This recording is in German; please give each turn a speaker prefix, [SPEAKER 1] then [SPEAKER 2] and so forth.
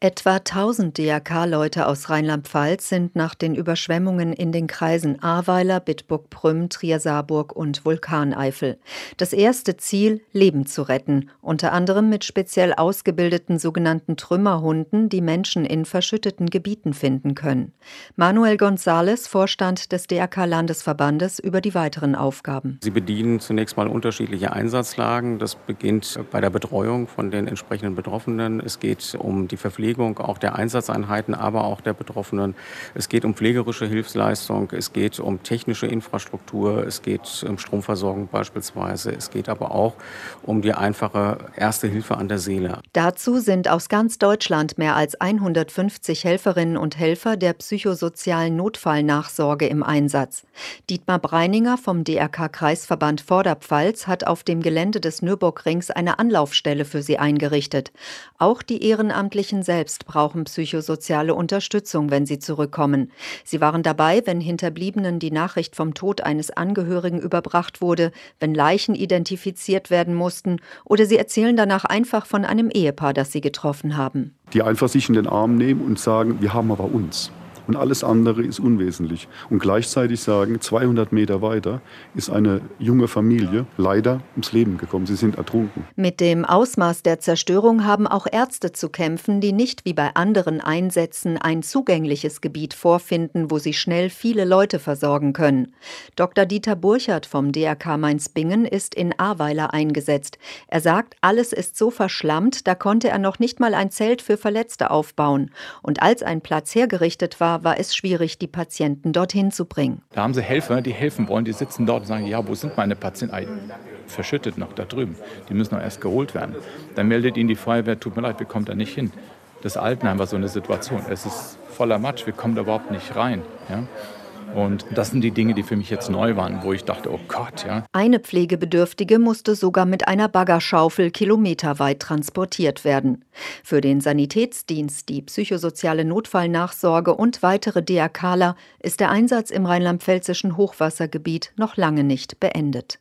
[SPEAKER 1] Etwa 1000 DRK-Leute aus Rheinland-Pfalz sind nach den Überschwemmungen in den Kreisen Ahrweiler, Bitburg-Prüm, Trier-Saarburg und Vulkaneifel. Das erste Ziel, Leben zu retten, unter anderem mit speziell ausgebildeten sogenannten Trümmerhunden, die Menschen in verschütteten Gebieten finden können. Manuel González, Vorstand des DRK-Landesverbandes, über die weiteren Aufgaben.
[SPEAKER 2] Sie bedienen zunächst mal unterschiedliche Einsatzlagen. Das beginnt bei der Betreuung von den entsprechenden Betroffenen. Es geht um die Verpflegung Verpflegung auch der Einsatzeinheiten, aber auch der Betroffenen. Es geht um pflegerische Hilfsleistung, es geht um technische Infrastruktur, es geht um Stromversorgung beispielsweise, es geht aber auch um die einfache erste Hilfe an der Seele.
[SPEAKER 1] Dazu sind aus ganz Deutschland mehr als 150 Helferinnen und Helfer der psychosozialen Notfallnachsorge im Einsatz. Dietmar Breininger vom DRK Kreisverband Vorderpfalz hat auf dem Gelände des Nürburgrings eine Anlaufstelle für sie eingerichtet. Auch die Ehrenamtlichen selbst selbst brauchen psychosoziale Unterstützung, wenn sie zurückkommen. Sie waren dabei, wenn Hinterbliebenen die Nachricht vom Tod eines Angehörigen überbracht wurde, wenn Leichen identifiziert werden mussten, oder sie erzählen danach einfach von einem Ehepaar, das sie getroffen haben.
[SPEAKER 3] Die einfach sich in den Arm nehmen und sagen, wir haben aber uns und alles andere ist unwesentlich. Und gleichzeitig sagen, 200 Meter weiter ist eine junge Familie leider ums Leben gekommen. Sie sind ertrunken.
[SPEAKER 1] Mit dem Ausmaß der Zerstörung haben auch Ärzte zu kämpfen, die nicht wie bei anderen Einsätzen ein zugängliches Gebiet vorfinden, wo sie schnell viele Leute versorgen können. Dr. Dieter Burchardt vom DRK Mainz-Bingen ist in Ahrweiler eingesetzt. Er sagt, alles ist so verschlammt, da konnte er noch nicht mal ein Zelt für Verletzte aufbauen. Und als ein Platz hergerichtet war, war es schwierig, die Patienten dorthin zu bringen.
[SPEAKER 4] Da haben sie Helfer, die helfen wollen, die sitzen dort und sagen, ja, wo sind meine Patienten? Verschüttet noch da drüben. Die müssen noch erst geholt werden. Dann meldet ihnen die Feuerwehr, tut mir leid, wir kommen da nicht hin. Das Altenheim war so eine Situation. Es ist voller Matsch, wir kommen da überhaupt nicht rein. Ja? Und das sind die Dinge, die für mich jetzt neu waren, wo ich dachte, oh Gott, ja.
[SPEAKER 1] Eine Pflegebedürftige musste sogar mit einer Baggerschaufel kilometerweit transportiert werden. Für den Sanitätsdienst, die psychosoziale Notfallnachsorge und weitere DRKler ist der Einsatz im rheinland-pfälzischen Hochwassergebiet noch lange nicht beendet.